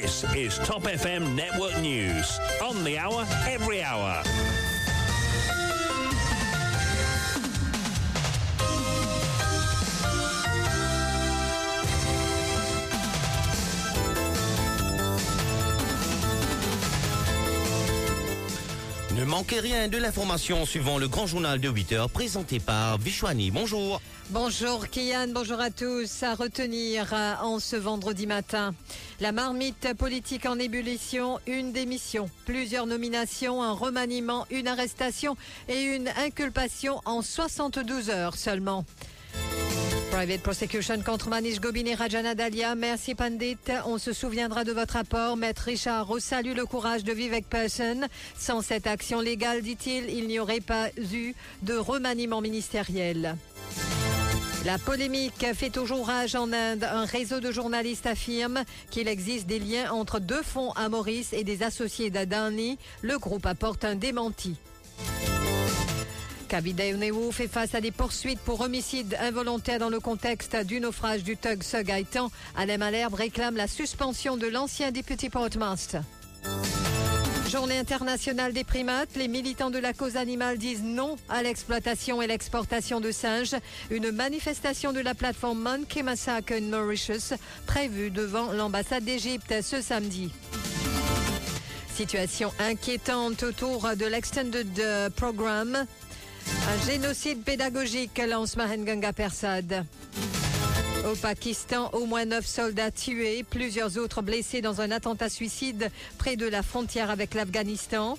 This is Top FM Network News. On the hour, every hour. Manquez rien de l'information suivant le grand journal de 8 heures présenté par Vishwani. Bonjour. Bonjour Kian, bonjour à tous. À retenir euh, en ce vendredi matin. La marmite politique en ébullition, une démission, plusieurs nominations, un remaniement, une arrestation et une inculpation en 72 heures seulement. Private prosecution contre Manish Gobin et Rajana Dalia. Merci Pandit. On se souviendra de votre apport. Maître Richard salue le courage de Vivek Person. Sans cette action légale, dit-il, il n'y aurait pas eu de remaniement ministériel. La polémique fait toujours rage en Inde. Un réseau de journalistes affirme qu'il existe des liens entre deux fonds à Maurice et des associés d'Adani. Le groupe apporte un démenti. Kabidayonewu fait face à des poursuites pour homicide involontaire dans le contexte du naufrage du tug Sugaitan. Alain Malherbe réclame la suspension de l'ancien député portmaster. Journée internationale des primates, les militants de la cause animale disent non à l'exploitation et l'exportation de singes. Une manifestation de la plateforme Monkey Massacre in Mauritius prévue devant l'ambassade d'Égypte ce samedi. Situation inquiétante autour de l'Extended Programme. Un génocide pédagogique lance Mahenganga Persad. Au Pakistan, au moins neuf soldats tués, plusieurs autres blessés dans un attentat suicide près de la frontière avec l'Afghanistan.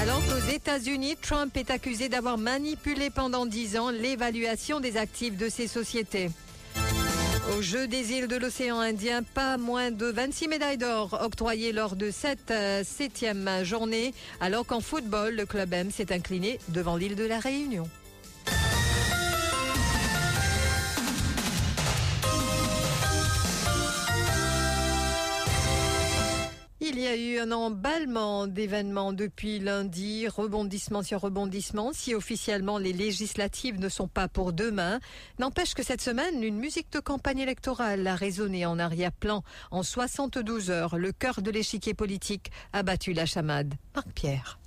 Alors qu'aux États-Unis, Trump est accusé d'avoir manipulé pendant dix ans l'évaluation des actifs de ces sociétés. Au Jeu des îles de l'océan Indien, pas moins de 26 médailles d'or octroyées lors de cette euh, septième journée, alors qu'en football, le club M s'est incliné devant l'île de la Réunion. A eu un emballement d'événements depuis lundi, rebondissement sur rebondissement, si officiellement les législatives ne sont pas pour demain. N'empêche que cette semaine, une musique de campagne électorale a résonné en arrière-plan. En 72 heures, le cœur de l'échiquier politique a battu la chamade. Marc Pierre.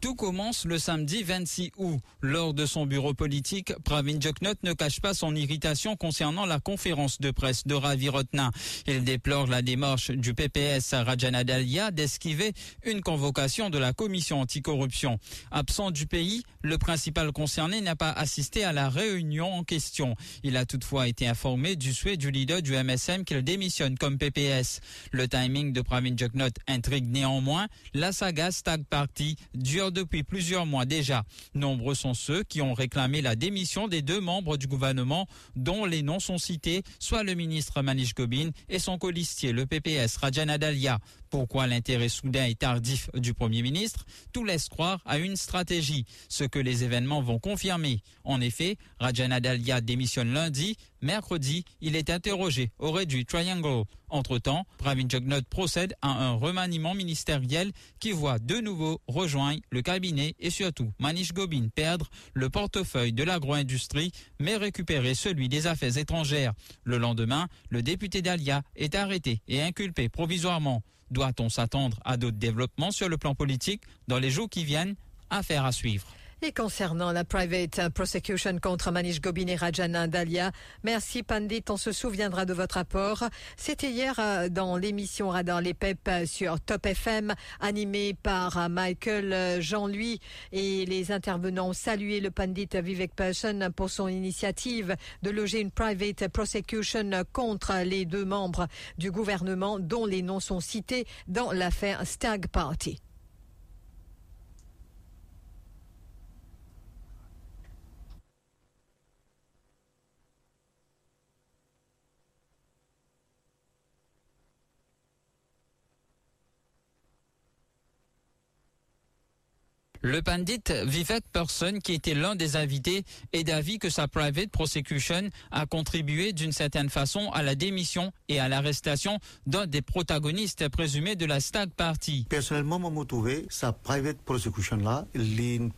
Tout commence le samedi 26 août. Lors de son bureau politique, Pravin Joknot ne cache pas son irritation concernant la conférence de presse de Ravi Rotna. Il déplore la démarche du PPS Rajana Dalia d'esquiver une convocation de la commission anticorruption. Absent du pays, le principal concerné n'a pas assisté à la réunion en question. Il a toutefois été informé du souhait du leader du MSM qu'il démissionne comme PPS. Le timing de Pravin Joknot intrigue néanmoins. La saga Stag Party dure depuis plusieurs mois déjà. Nombreux sont ceux qui ont réclamé la démission des deux membres du gouvernement dont les noms sont cités, soit le ministre Manish Gobin et son colistier, le PPS Rajana Dalia. Pourquoi l'intérêt soudain et tardif du Premier ministre? Tout laisse croire à une stratégie, ce que les événements vont confirmer. En effet, Rajana Dalia démissionne lundi. Mercredi, il est interrogé au réduit Triangle. Entre-temps, Pravin Jugnot procède à un remaniement ministériel qui voit de nouveau rejoindre le cabinet et surtout Manish Gobin perdre le portefeuille de l'agro-industrie mais récupérer celui des affaires étrangères. Le lendemain, le député Dalia est arrêté et inculpé provisoirement. Doit-on s'attendre à d'autres développements sur le plan politique dans les jours qui viennent? Affaire à suivre. Et concernant la private prosecution contre Manish Gobin et Rajana Dalia, merci Pandit, on se souviendra de votre apport. C'était hier euh, dans l'émission Radar les PEP sur Top FM, animée par euh, Michael euh, Jean-Louis et les intervenants ont salué le Pandit Vivek Person pour son initiative de loger une private prosecution contre les deux membres du gouvernement dont les noms sont cités dans l'affaire Stag Party. Le pandit Vivek Person, qui était l'un des invités, est d'avis que sa private prosecution a contribué d'une certaine façon à la démission et à l'arrestation d'un des protagonistes présumés de la Stag Party. Personnellement, moi, je trouve sa private prosecution là,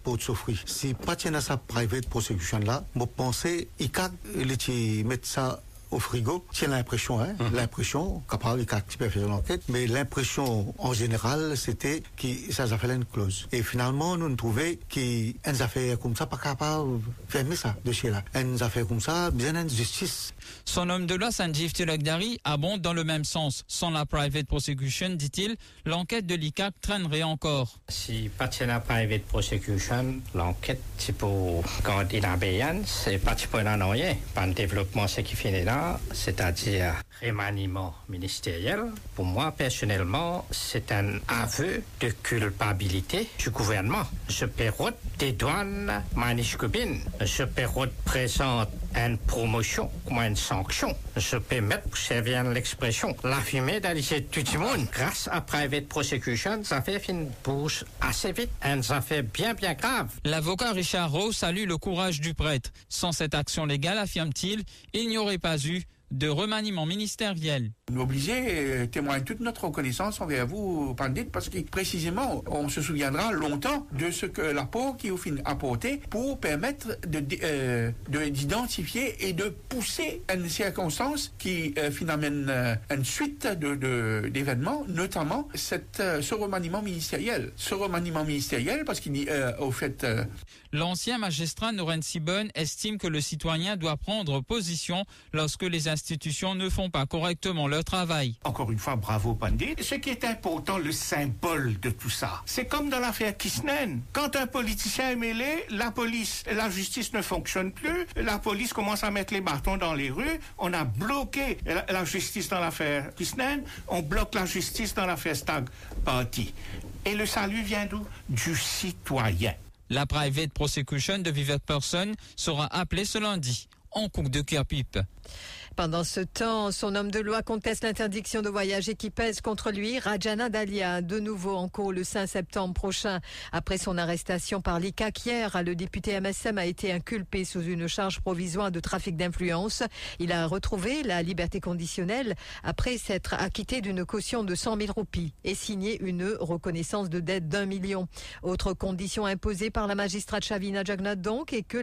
peut souffrir. Si pas à sa private prosecution là, je pensais qu'il mettre ça au frigo. C'est l'impression, hein, Mhm. l'impression, capable de faire l'enquête, mais l'impression en général, c'était que ça a fait une clause. Et finalement, nous nous trouvons qu'une affaire comme ça, pas capable de fermer ça, de chez là. Une affaire comme ça, bien une justice. Son homme de loi, Sanjeev Tilakdari, abonde dans le même sens. Sans la private prosecution, dit-il, l'enquête de l'ICAC traînerait encore. Si pas de la private prosecution, l'enquête, c'est pour quand il a c'est pas pour. Pas le développement, ce qui finit là, c'est-à-dire remaniement ministériel. Pour moi, personnellement, c'est un aveu de culpabilité du gouvernement. Je pérote des douanes Manish. Je présente une promotion comme une sanction. Je peux mettre, servir l'expression, la fumée dans tout le monde. Grâce à private prosecution, ça fait une bouche assez vite. Et ça fait bien, bien grave. L'avocat Richard Rowe salue le courage du prêtre. Sans cette action légale, affirme-t-il, il n'y aurait pas eu de remaniement ministériel. Nous obligés euh, témoigne toute notre reconnaissance envers vous, Pandit, parce que précisément, on se souviendra longtemps de ce que l'apport qui au fin apporté pour permettre euh, de- d'identifier et de pousser une circonstance qui euh, finalement euh, une suite de, d'événements, notamment cette, euh, ce remaniement ministériel. Ce remaniement ministériel, parce qu'il euh, au fait L'ancien magistrat Noren Sibon estime que le citoyen doit prendre position lorsque les institutions ne font pas correctement leur travail. Encore une fois, bravo Pandit. Ce qui est important, le symbole de tout ça, c'est comme dans l'affaire Kisnen. Quand un politicien est mêlé, la police, la justice ne fonctionne plus, la police commence à mettre les bâtons dans les rues, on a bloqué la, la justice dans l'affaire Kisnen, on bloque la justice dans l'affaire Stag Party. Et le salut vient d'où? Du citoyen. La private prosecution de Vivek Person sera appelée ce lundi en cours de Kerpip. Pendant ce temps, son homme de loi conteste l'interdiction de voyager qui pèse contre lui. Rajana Dalia, de nouveau en cours le 5 septembre prochain. Après son arrestation par l'ICAC hier, le député MSM a été inculpé sous une charge provisoire de trafic d'influence. Il a retrouvé la liberté conditionnelle après s'être acquitté d'une caution de 100 000 roupies et signé une reconnaissance de dette d'un million. Autre condition imposée par la magistrate Shavina Jagnat donc est que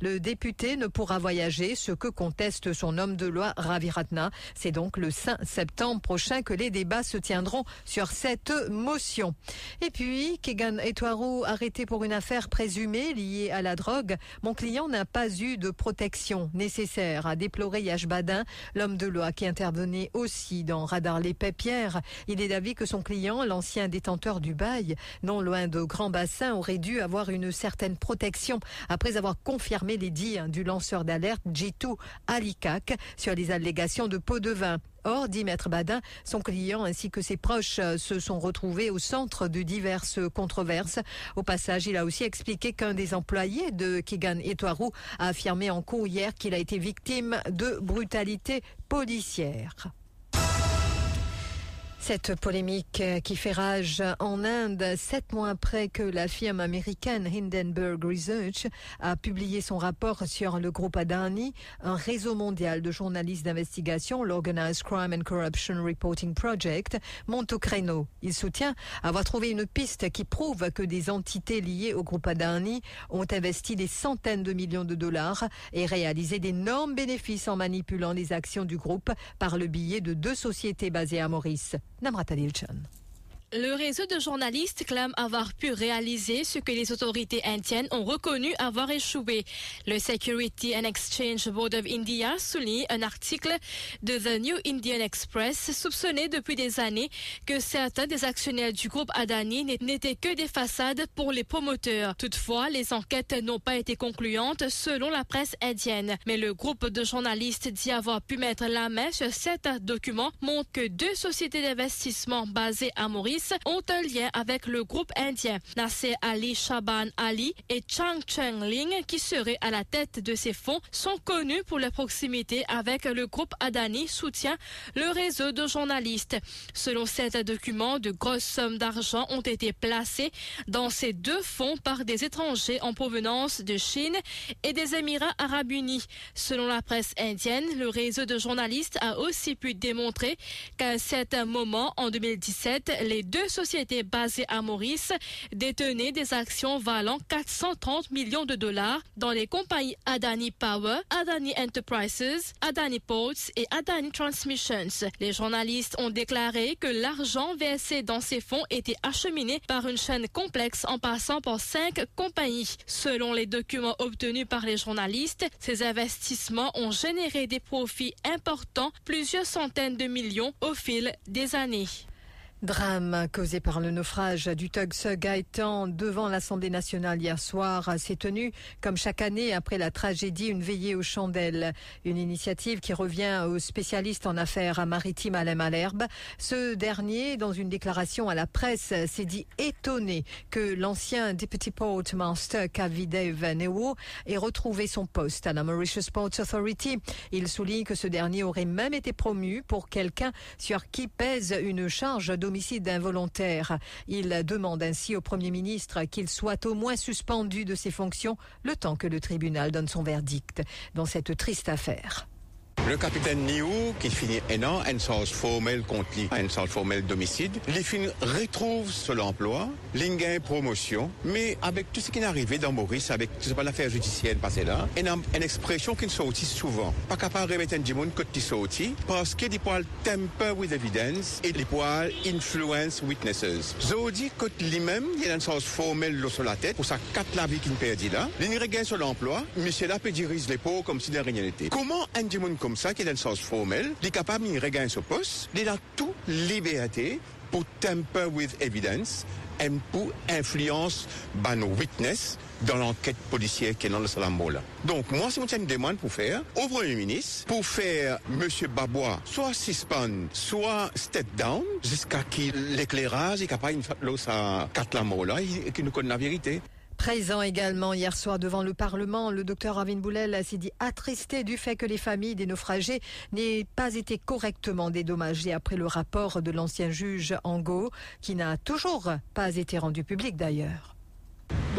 le député ne pourra voyager, ce que conteste son homme de loi Ravi Ratna. C'est donc le 5 septembre prochain que les débats se tiendront sur cette motion. Et puis, Kegan Etwaru, arrêté pour une affaire présumée liée à la drogue. Mon client n'a pas eu de protection nécessaire, a déploré Yash Badin, l'homme de loi qui intervenait aussi dans Radar Les Pierre. Il est d'avis que son client, l'ancien détenteur du bail, non loin de Grand Bassin, aurait dû avoir une certaine protection après avoir confirmé les dires du lanceur d'alerte Jitu Alikak sur les allégations de pots de vin. Or, dit Maître Badin, son client ainsi que ses proches euh, se sont retrouvés au centre de diverses controverses. Au passage, il a aussi expliqué qu'un des employés de Kegan Etoiru a affirmé en cours hier qu'il a été victime de brutalité policière. Cette polémique euh, qui fait rage en Inde, sept mois après que la firme américaine Hindenburg Research a publié son rapport sur le groupe Adani, un réseau mondial de journalistes d'investigation, l'Organized Crime and Corruption Reporting Project, monte au créneau. Il soutient avoir trouvé une piste qui prouve que des entités liées au groupe Adani ont investi des centaines de millions de dollars et réalisé d'énormes bénéfices en manipulant les actions du groupe par le biais de deux sociétés basées à Maurice. نمرة تليل Le réseau de journalistes clame avoir pu réaliser ce que les autorités indiennes ont reconnu avoir échoué. Le Security and Exchange Board of India souligne un article de The New Indian Express soupçonné depuis des années que certains des actionnaires du groupe Adani n'étaient que des façades pour les promoteurs. Toutefois, les enquêtes n'ont pas été concluantes selon la presse indienne. Mais le groupe de journalistes dit avoir pu mettre la main sur certains documents montrent que deux sociétés d'investissement basées à Maurice ont un lien avec le groupe indien. Nasser Ali Shaban Ali et Chang Cheng Ling, qui seraient à la tête de ces fonds, sont connus pour leur proximité avec le groupe Adani, soutient le réseau de journalistes. Selon certains documents, de grosses sommes d'argent ont été placées dans ces deux fonds par des étrangers en provenance de Chine et des Émirats arabes unis. Selon la presse indienne, le réseau de journalistes a aussi pu démontrer qu'à certain moment, en 2017, les deux sociétés basées à Maurice détenaient des actions valant 430 millions de dollars dans les compagnies Adani Power, Adani Enterprises, Adani Ports et Adani Transmissions. Les journalistes ont déclaré que l'argent versé dans ces fonds était acheminé par une chaîne complexe en passant par cinq compagnies. Selon les documents obtenus par les journalistes, ces investissements ont généré des profits importants, plusieurs centaines de millions au fil des années. Drame causé par le naufrage du Tugs Gaëtan devant l'Assemblée nationale hier soir s'est tenu, comme chaque année après la tragédie, une veillée aux chandelles. Une initiative qui revient au spécialiste en affaires maritimes Alain Malherbe. Ce dernier, dans une déclaration à la presse, s'est dit étonné que l'ancien Deputy Port Master Kavidev Newo ait retrouvé son poste à la Mauritius Ports Authority. Il souligne que ce dernier aurait même été promu pour quelqu'un sur qui pèse une charge de Il demande ainsi au Premier ministre qu'il soit au moins suspendu de ses fonctions le temps que le tribunal donne son verdict dans cette triste affaire. Le capitaine Niou, qui finit un an, un sens formel contre lui, un sens formel d'homicide, les fin retrouve sur l'emploi, gagne promotion, mais avec tout ce qui est arrivé dans Maurice, avec tout pas l'affaire judiciaire passée là, a une expression qui sortit souvent. Pas capable de remettre un dimon que tu sorti, parce qu'il poil temper with evidence et il poil influence witnesses. Zodi que lui-même, il y a un sens formel sur la tête, pour sa quatre la vie qu'il perdit là, regagne sur l'emploi, monsieur là peut diriger les pauvres comme si de rien n'était. Comment un dimon comme ça, qui est dans le sens formel, est capable de regagner ce poste, il a toute liberté pour temper with evidence et pour influence par nos witness dans l'enquête policière qui est dans le Salambo là. Donc moi, si je une demande pour faire au Premier ministre, pour faire M. Babois soit suspend, soit step down, jusqu'à qu'il l'éclairage est capable de faire ça là et qu'il nous connaît la vérité. Présent également hier soir devant le Parlement, le docteur Arvin Boulel s'est dit attristé du fait que les familles des naufragés n'aient pas été correctement dédommagées après le rapport de l'ancien juge Ango, qui n'a toujours pas été rendu public d'ailleurs.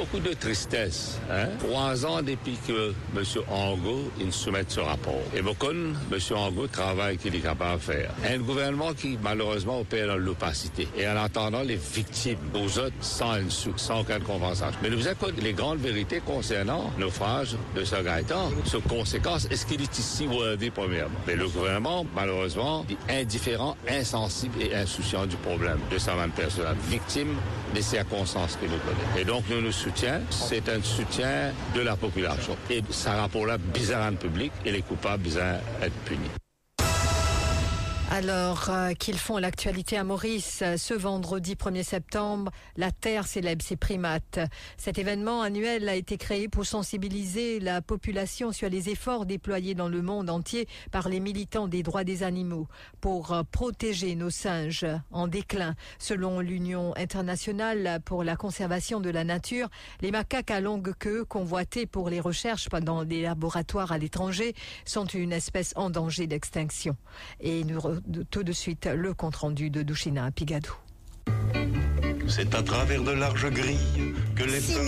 Beaucoup de tristesse. Hein? Trois ans depuis que M. Ango il soumet ce rapport. Et beaucoup, M. Ango travaille qu'il est capable de faire. Un gouvernement qui, malheureusement, opère dans l'opacité. Et en attendant les victimes aux autres sans, une, sans aucune compensation. Mais nous avons les grandes vérités concernant le naufrage de ce Gaëtan. Sur conséquence, est-ce qu'il est ici worthy, premièrement? Mais le gouvernement, malheureusement, est indifférent, insensible et insouciant du problème de sa même personne, victime des circonstances que nous connaissons. Et donc, nous nous c'est un soutien de la population. Et ça rapport-là bizarre en public et les coupables bizarres être punis. Alors euh, qu'ils font l'actualité à Maurice, ce vendredi 1er septembre, la Terre célèbre ses primates. Cet événement annuel a été créé pour sensibiliser la population sur les efforts déployés dans le monde entier par les militants des droits des animaux pour euh, protéger nos singes en déclin. Selon l'Union internationale pour la conservation de la nature, les macaques à longue queue convoités pour les recherches dans des laboratoires à l'étranger sont une espèce en danger d'extinction. Et nous tout de suite le compte-rendu de Douchina Pigadou. C'est à travers de larges grilles que les 6 000,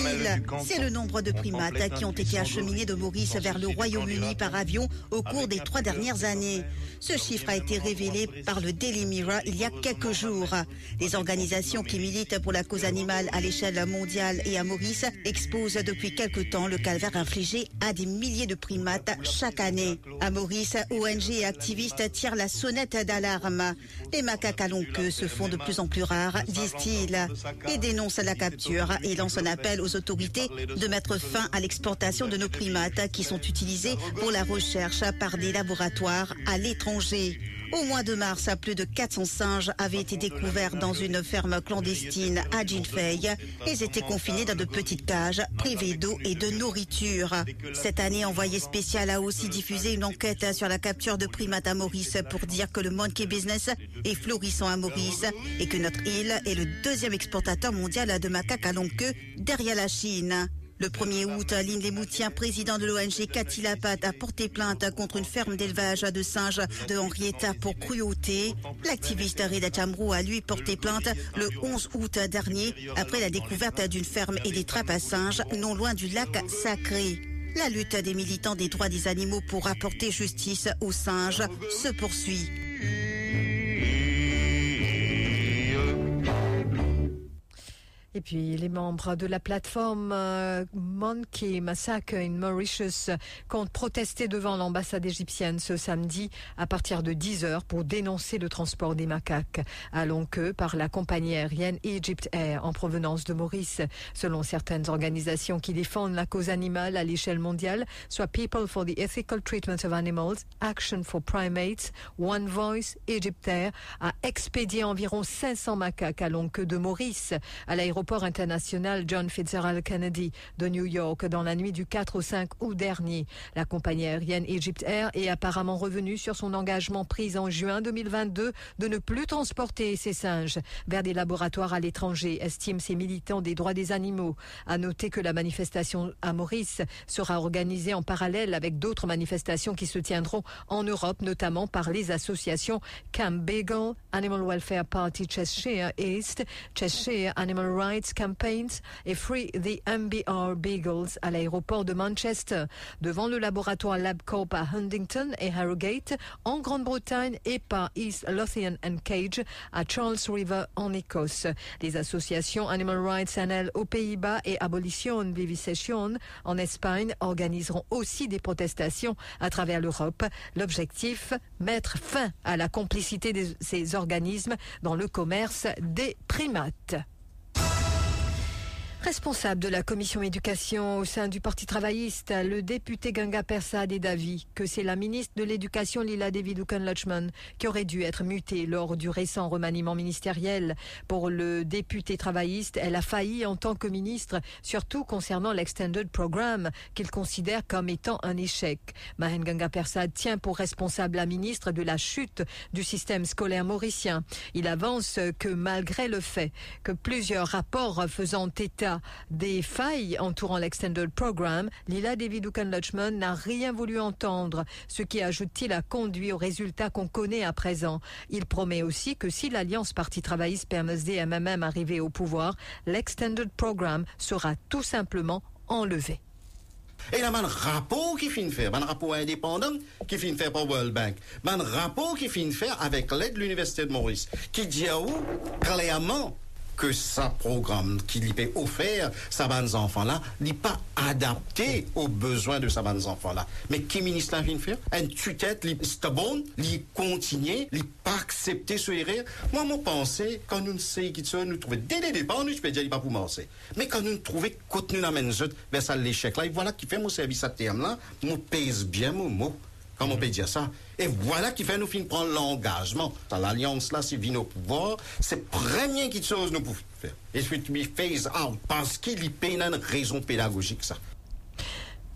c'est le nombre de primates qui ont été acheminés de Maurice vers le Royaume-Uni par avion au cours des trois dernières années. Ce chiffre a été révélé par le Daily Mirror il y a quelques jours. Les organisations qui militent pour la cause animale à l'échelle mondiale et à Maurice exposent depuis quelque temps le calvaire infligé à des milliers de primates chaque année. À Maurice, ONG et activistes tirent la sonnette d'alarme. Les macaques à longue queue se font de plus en plus rares, disent-ils et dénonce la capture et lance un appel aux autorités de mettre fin à l'exportation de nos primates qui sont utilisés pour la recherche par des laboratoires à l'étranger. Au mois de mars, plus de 400 singes avaient été découverts dans une ferme clandestine à Jinfei. Ils étaient confinés dans de petites cages, privés d'eau et de nourriture. Cette année, Envoyé spécial a aussi diffusé une enquête sur la capture de primates à Maurice pour dire que le monkey business est florissant à Maurice et que notre île est le deuxième exportateur mondial de macaques à longue queue derrière la Chine. Le 1er août, Aline Lemoutien, président de l'ONG Cathy Lapat, a porté plainte contre une ferme d'élevage de singes de Henrietta pour cruauté. L'activiste Reda Chamrou a lui porté plainte le 11 août dernier après la découverte d'une ferme et des trappes à singes non loin du lac Sacré. La lutte des militants des droits des animaux pour apporter justice aux singes se poursuit. Et puis les membres de la plateforme euh, Monkey Massacre in Mauritius comptent protester devant l'ambassade égyptienne ce samedi à partir de 10h pour dénoncer le transport des macaques à longue queue par la compagnie aérienne Egypt Air en provenance de Maurice. Selon certaines organisations qui défendent la cause animale à l'échelle mondiale, soit People for the Ethical Treatment of Animals, Action for Primates, One Voice, Egypt Air a expédié environ 500 macaques à longue queue de Maurice à l'aéroport international John Fitzgerald Kennedy de New York dans la nuit du 4 au 5 août dernier. La compagnie aérienne Egypt Air est apparemment revenue sur son engagement pris en juin 2022 de ne plus transporter ces singes vers des laboratoires à l'étranger, estiment ces militants des droits des animaux. À noter que la manifestation à Maurice sera organisée en parallèle avec d'autres manifestations qui se tiendront en Europe, notamment par les associations Camp Beagle, Animal Welfare Party Cheshire East, Cheshire Animal Rights Campaigns et Free the MBR Beagles à l'aéroport de Manchester, devant le laboratoire LabCorp à Huntington et Harrogate en Grande-Bretagne et par East Lothian and Cage à Charles River en Écosse. Les associations Animal Rights NL aux Pays-Bas et Abolition Vivisection en Espagne organiseront aussi des protestations à travers l'Europe. L'objectif, mettre fin à la complicité de ces organismes dans le commerce des primates. Responsable de la commission éducation au sein du Parti travailliste, le député Ganga Persad est d'avis que c'est la ministre de l'Éducation Lila David Lachman qui aurait dû être mutée lors du récent remaniement ministériel. Pour le député travailliste, elle a failli en tant que ministre, surtout concernant l'Extended Programme, qu'il considère comme étant un échec. Mahen Ganga Persad tient pour responsable la ministre de la chute du système scolaire mauricien. Il avance que malgré le fait que plusieurs rapports faisant état des failles entourant l'Extended Programme, Lila David Lachman n'a rien voulu entendre, ce qui, ajoute-t-il, a conduit au résultat qu'on connaît à présent. Il promet aussi que si l'Alliance Parti travailliste permet MMM arriver au pouvoir, l'Extended Programme sera tout simplement enlevé. Et là, un rapport qui finit faire, un rapport indépendant qui finit faire par World Bank, un rapport qui finit faire avec l'aide de l'Université de Maurice, qui dit à où, clairement, que sa programme qui lui est offert, sa bande enfants-là, n'est pas adapté aux besoins de sa bande enfants-là. Mais qui ministre vient faire? Un tutette, li bon, li continuer, li pas accepter ce erreur. Moi, mon pensée, quand nous ne savons qui nous trouver dès le départ, nous, je peux dire, pas pour penser. Mais quand nous trouvons contenu dans vers ben, ça l'échec là, et voilà qui fait mon service à terme là, mon pèse bien mon mot. Comment on peut dire ça? Et voilà qui fait nous fin prendre l'engagement. L'alliance là, c'est au pouvoir, c'est première chose nous pouvons faire. Et puis, phase out parce qu'il y a une raison pédagogique, ça.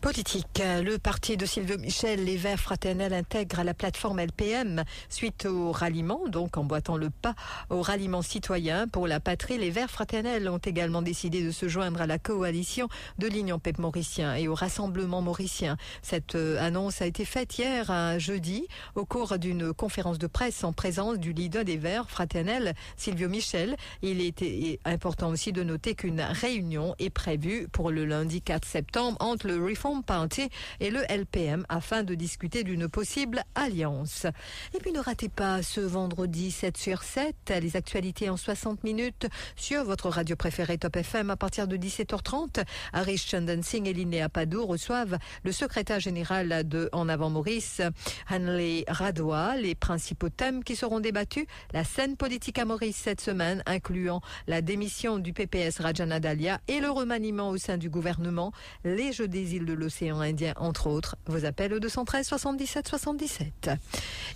Politique. Le parti de Sylvie Michel, les Verts fraternels, intègre la plateforme LPM suite au ralliement, donc en boitant le pas au ralliement citoyen pour la patrie. Les Verts fraternels ont également décidé de se joindre à la coalition de l'Union PEP mauricien et au Rassemblement mauricien. Cette euh, annonce a été faite hier, un jeudi, au cours d'une conférence de presse en présence du leader des Verts fraternels, Silvio Michel. Il était important aussi de noter qu'une réunion est prévue pour le lundi 4 septembre entre le Reform Party et le LPM afin de discuter d'une possible alliance. Et puis ne ratez pas ce vendredi 7 sur 7 les actualités en 60 minutes sur votre radio préférée Top FM à partir de 17h30. Harish Chandan Singh et Linnea Padou reçoivent le secrétaire général de En avant Maurice, Hanley Radwa. Les principaux thèmes qui seront débattus, la scène politique à Maurice cette semaine, incluant la démission du PPS Rajana Dalia et le remaniement au sein du gouvernement, les Jeux des îles de l'océan Indien, entre autres. Vos appels au 213 77 77.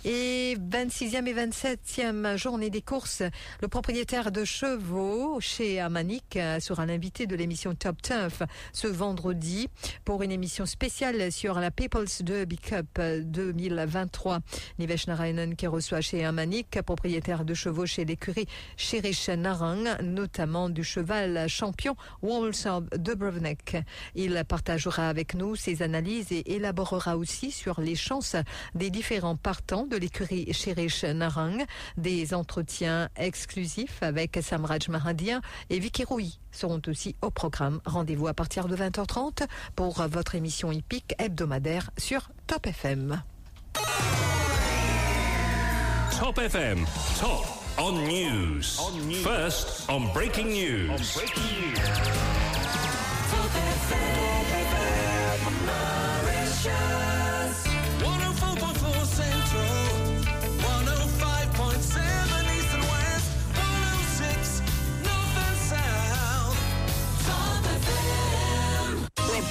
Et 26e et 27e journée des courses, le propriétaire de chevaux chez Amanik sera l'invité de l'émission Top Turf ce vendredi pour une émission spéciale sur la People's Derby Cup 2023. Nivesh Narayanan qui reçoit chez Amanik, propriétaire de chevaux chez l'écurie Cherish Narang, notamment du cheval champion Walls of Dubrovnik. Il partagera avec nous ses analyses et élaborera aussi sur les chances des différents partants de l'écurie Cherish Narang, des entretiens exclusifs avec Samraj Mahadia et Vicky Rouy seront aussi au programme. Rendez-vous à partir de 20h30 pour votre émission hippique hebdomadaire sur Top FM. Top FM, top on news. First on breaking news.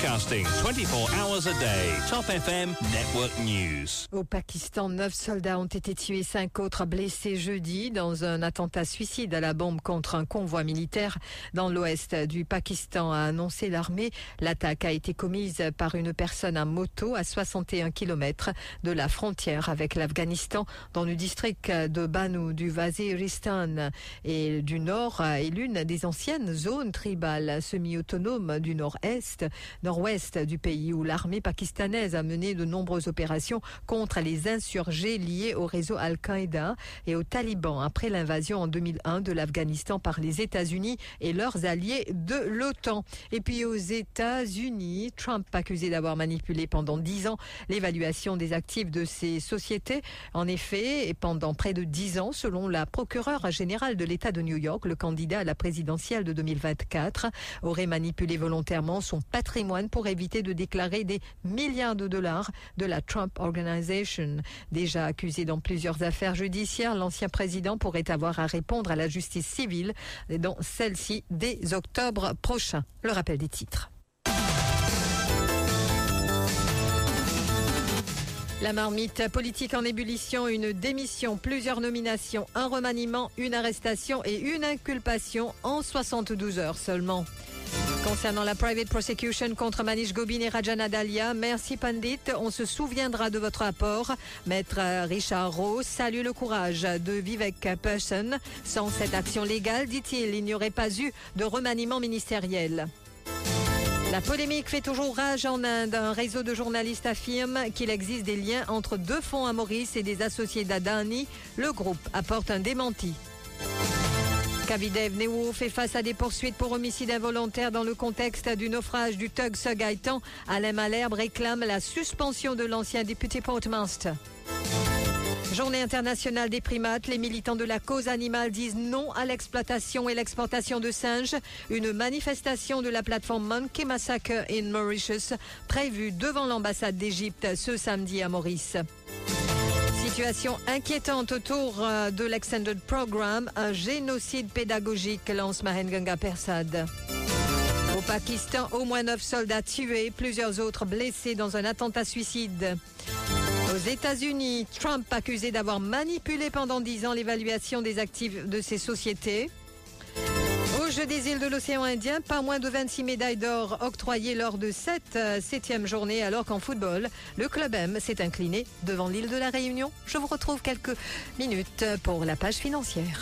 Broadcasting 24 hours a day. Top FM Network News. Au Pakistan, neuf soldats ont été tués, cinq autres blessés jeudi dans un attentat suicide à la bombe contre un convoi militaire dans l'ouest du Pakistan, a annoncé l'armée. L'attaque a été commise par une personne à moto à 61 km de la frontière avec l'Afghanistan dans le district de Banu du Waziristan et du nord est l'une des anciennes zones tribales semi-autonomes du nord-est nord-ouest du pays où l'armée pakistanaise a mené de nombreuses opérations contre les insurgés liés au réseau Al-Qaïda et aux talibans après l'invasion en 2001 de l'Afghanistan par les États-Unis et leurs alliés de l'OTAN. Et puis aux États-Unis, Trump accusé d'avoir manipulé pendant dix ans l'évaluation des actifs de ces sociétés. En effet, et pendant près de dix ans, selon la procureure générale de l'État de New York, le candidat à la présidentielle de 2024 aurait manipulé volontairement son patrimoine pour éviter de déclarer des milliards de dollars de la Trump Organization. Déjà accusé dans plusieurs affaires judiciaires, l'ancien président pourrait avoir à répondre à la justice civile dans celle-ci dès octobre prochain. Le rappel des titres. La marmite politique en ébullition, une démission, plusieurs nominations, un remaniement, une arrestation et une inculpation en 72 heures seulement. Concernant la private prosecution contre Manish Gobin et Rajana Dalia, merci Pandit, on se souviendra de votre apport. Maître Richard Rowe salue le courage de Vivek Person. Sans cette action légale, dit-il, il n'y aurait pas eu de remaniement ministériel. La polémique fait toujours rage en Inde. Un réseau de journalistes affirme qu'il existe des liens entre deux fonds à Maurice et des associés d'Adani. Le groupe apporte un démenti. Kavidev Neo fait face à des poursuites pour homicide involontaire dans le contexte du naufrage du Tug Sugaitan. Alain Malherbe réclame la suspension de l'ancien député Portmaster. Journée internationale des primates, les militants de la cause animale disent non à l'exploitation et l'exportation de singes. Une manifestation de la plateforme Monkey Massacre in Mauritius prévue devant l'ambassade d'Égypte ce samedi à Maurice. Situation inquiétante autour de l'Extended Programme, un génocide pédagogique, lance Mahenganga Persad. Au Pakistan, au moins neuf soldats tués, plusieurs autres blessés dans un attentat suicide. Aux États-Unis, Trump accusé d'avoir manipulé pendant dix ans l'évaluation des actifs de ses sociétés. Jeux des îles de l'océan Indien, pas moins de 26 médailles d'or octroyées lors de cette septième journée, alors qu'en football, le club M s'est incliné devant l'île de la Réunion. Je vous retrouve quelques minutes pour la page financière.